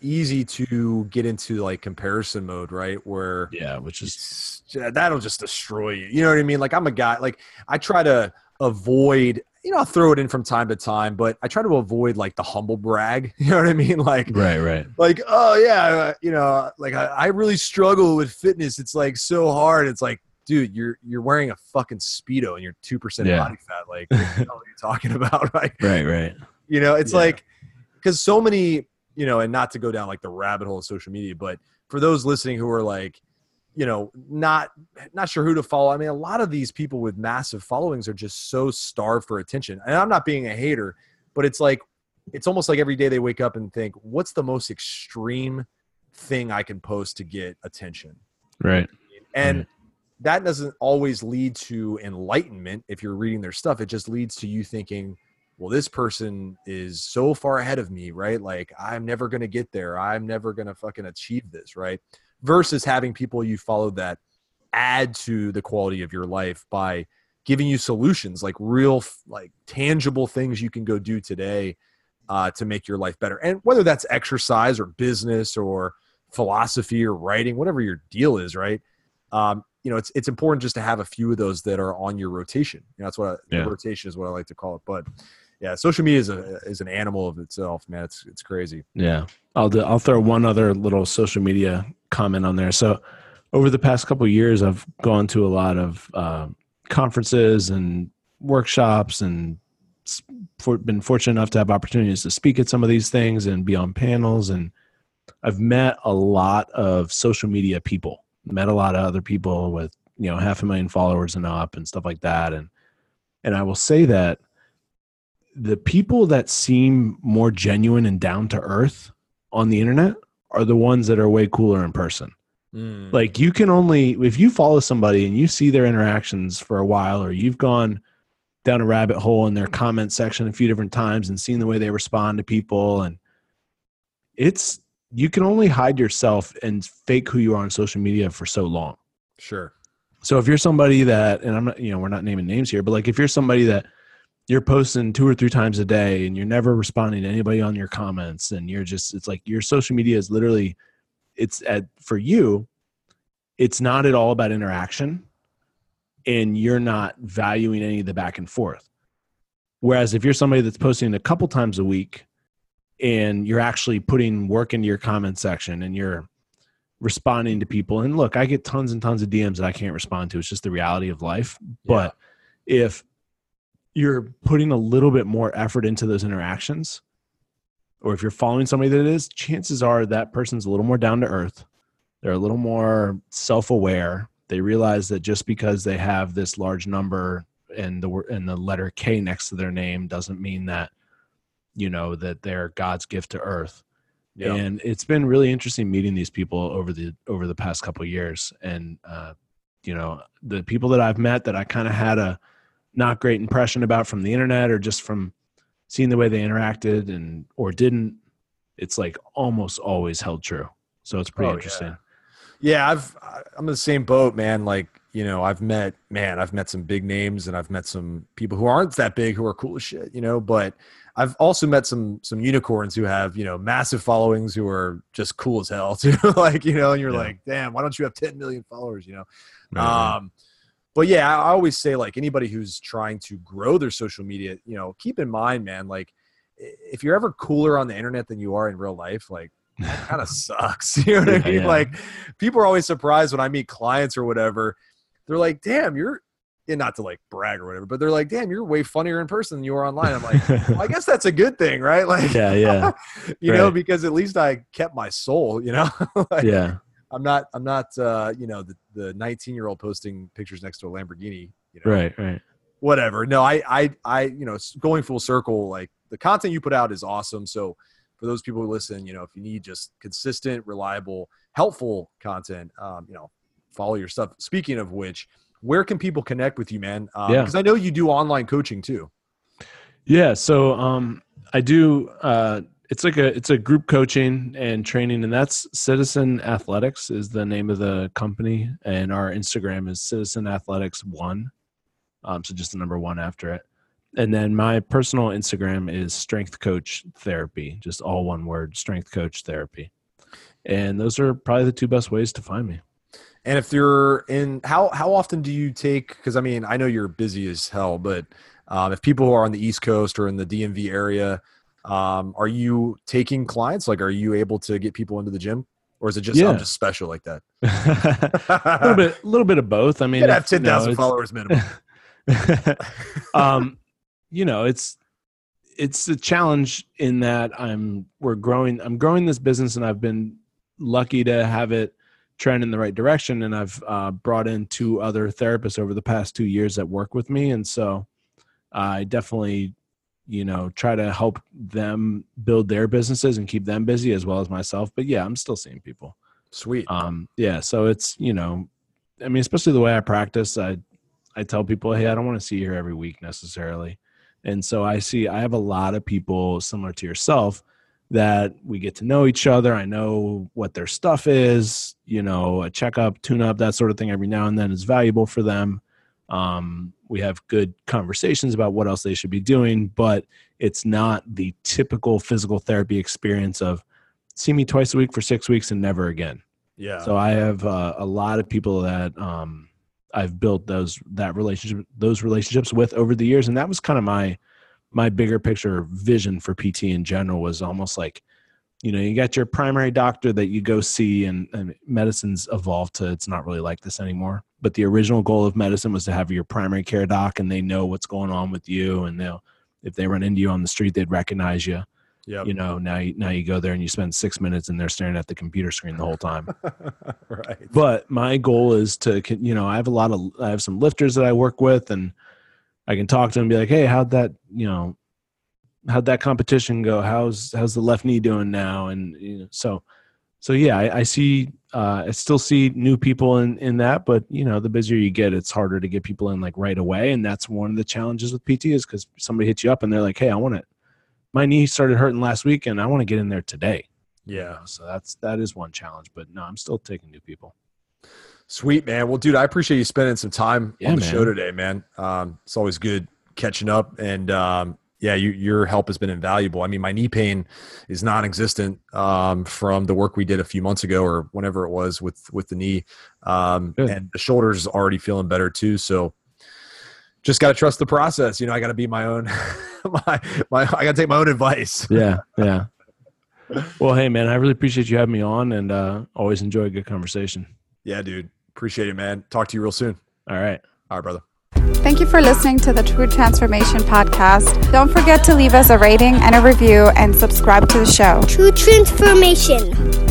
easy to get into like comparison mode, right? Where Yeah, which is that'll just destroy you. You know what I mean? Like I'm a guy like I try to avoid you know, I'll throw it in from time to time, but I try to avoid like the humble brag. You know what I mean? Like right, right. like oh yeah uh, you know like I, I really struggle with fitness it's like so hard it's like dude you're you're wearing a fucking speedo and you're 2% Yeah. body fat like what the hell are you talking about right Right, right. you know it's Yeah. like because so many you know and not to go down like the rabbit hole of social media but for those listening who are like you know not not sure who to follow i mean a lot of these people with massive followings are just so starved for attention and i'm not being a hater but it's like it's almost like every day they wake up and think what's the most extreme thing i can post to get attention Right. and that doesn't always lead to enlightenment if you're reading their stuff. It just leads to you thinking, well, this person is so far ahead of me, right? Like, I'm never going to get there. I'm never going to fucking achieve this, right? Versus having people you follow that add to the quality of your life by giving you solutions, like real, like tangible things you can go do today uh, to make your life better. And whether that's exercise or business or philosophy or writing, whatever your deal is, right? Um, you know, it's it's important just to have a few of those that are on your rotation. You know, that's what I, Yeah. rotation is what I like to call it. But yeah, social media is a is an animal of itself, man. It's it's crazy. Yeah, I'll do, I'll throw one other little social media comment on there. So, over the past couple years, I've gone to a lot of uh, conferences and workshops, and for, been fortunate enough to have opportunities to speak at some of these things and be on panels. And I've met a lot of social media people. Met a lot of other people with you know half a million followers and up and stuff like that. And and I will say that the people that seem more genuine and down to earth on the internet are the ones that are way cooler in person. Hmm. Like you can only if you follow somebody and you see their interactions for a while or you've gone down a rabbit hole in their comment section a few different times and seen the way they respond to people and it's you can only hide yourself and fake who you are on social media for so long. Sure. So if you're somebody that, and I'm not, you know, we're not naming names here, but like if you're somebody that you're posting two or three times a day and you're never responding to anybody on your comments and you're just, it's like your social media is literally, it's at, for you, it's not at all about interaction and you're not valuing any of the back and forth. Whereas if you're somebody that's posting a couple times a week and you're actually putting work into your comment section and you're responding to people and look i get tons and tons of dms that i can't respond to. It's just the reality of life. But if you're putting a little bit more effort into those interactions or if you're following somebody that is chances are that person's a little more down to earth. They're a little more self-aware. They realize that just because they have this large number and the and the letter k next to their name doesn't mean that you know that they're god's gift to earth. Yeah. and it's been really interesting meeting these people over the over the past couple of years. And uh you know the people that i've met that i kind of had a not great impression about from the internet or just from seeing the way they interacted and or didn't it's like almost always held true so it's pretty Oh, interesting Yeah, I've I- I'm in the same boat, man. Like, you know, I've met man, I've met some big names and I've met some people who aren't that big who are cool as shit, you know, but I've also met some some unicorns who have, you know, massive followings who are just cool as hell too. like, you know, and you're Yeah. like, damn, why don't you have 10 million followers, you know? Right. Um, but yeah, I always say like anybody who's trying to grow their social media, you know, keep in mind, man, like if you're ever cooler on the internet than you are in real life, like that kind of sucks. You know what I mean? yeah. Like people are always surprised when I meet clients or whatever. They're like, damn, you're and not to like brag or whatever, but they're like, damn, you're way funnier in person than you are online. I'm like, well, I guess that's a good thing, right? Like, yeah yeah you know, because at least I kept my soul, you know? Like, yeah I'm not I'm not uh, you know, the the 19 year old posting pictures next to a Lamborghini, you know. right right Whatever. No, I I I you know, going full circle, like the content you put out is awesome. So for those people who listen, you know, if you need just consistent, reliable, helpful content, um, you know, follow your stuff. Speaking of which, where can people connect with you, man? Um, Yeah. Because I know you do online coaching too. Yeah, so um, I do uh, it's like a it's a group coaching and training, and that's Citizen Athletics is the name of the company, and our Instagram is Citizen Athletics One, um, so just the number one after it. And then my personal Instagram is Strength Coach Therapy, just all one word, Strength Coach Therapy. And those are probably the two best ways to find me. And if you're in, how how often do you take? Because I mean, I know you're busy as hell, but um, if people are on the East Coast or in the DMV area, um, are you taking clients? Like, are you able to get people into the gym, or is it just Yeah. I'm just special like that? a little bit, a little bit of both. I mean, You gotta have you ten know, followers minimum. um, you know, it's it's a challenge in that I'm we're growing. I'm growing this business, and I've been lucky to have it trend in the right direction. And I've uh, brought in two other therapists over the past two years that work with me, and so I definitely, you know, try to help them build their businesses and keep them busy as well as myself. But yeah, I'm still seeing people. Sweet. Um, yeah, so it's you know, I mean, especially the way I practice, I I tell people, hey, I don't want to see you here every week necessarily, and so I see I have a lot of people similar to yourself that we get to know each other. I know what their stuff is, you know, a checkup, tune up, that sort of thing every now and then is valuable for them. Um, we have good conversations about what else they should be doing, but it's not the typical physical therapy experience of see me twice a week for six weeks and never again. yeah. So I have uh, a lot of people that um, I've built those that relationship those relationships with over the years, and that was kind of my my bigger picture vision for PT in general was almost like, you know, you got your primary doctor that you go see, and, and medicine's evolved to it's not really like this anymore. But the original goal of medicine was to have your primary care doc, and they know what's going on with you, and they'll if they run into you on the street, they'd recognize you. Yep. You know, now you, now you go there and you spend six minutes, and they're staring at the computer screen the whole time right. but my goal is to you know i have a lot of i have some lifters that i work with and i can talk to them and be like hey how'd that you know how'd that competition go how's how's the left knee doing now and you know, so so yeah I, I see uh i still see new people in in that but you know the busier you get it's harder to get people in like right away and that's one of the challenges with pt is because somebody hits you up and they're like hey i want it my knee started hurting last week and i want to get in there today Yeah. so that's that is one challenge but no i'm still taking new people Sweet man. Well, dude, I appreciate you spending some time Yeah, on the man. show today, man. Um, it's always good catching up, and um, yeah, you, your help has been invaluable. I mean, my knee pain is non-existent um, from the work we did a few months ago, or whenever it was with with the knee, um, and the shoulders are already feeling better too. So, just got to trust the process. You know, I got to be my own. my my. I got to take my own advice. yeah yeah well hey man i really appreciate you having me on and uh always enjoy a good conversation Yeah, dude. Appreciate it, man. Talk to you real soon. all right All right, brother. Thank you for listening to the True Transformation Podcast. Don't forget to leave us a rating and a review and subscribe to the show. True transformation.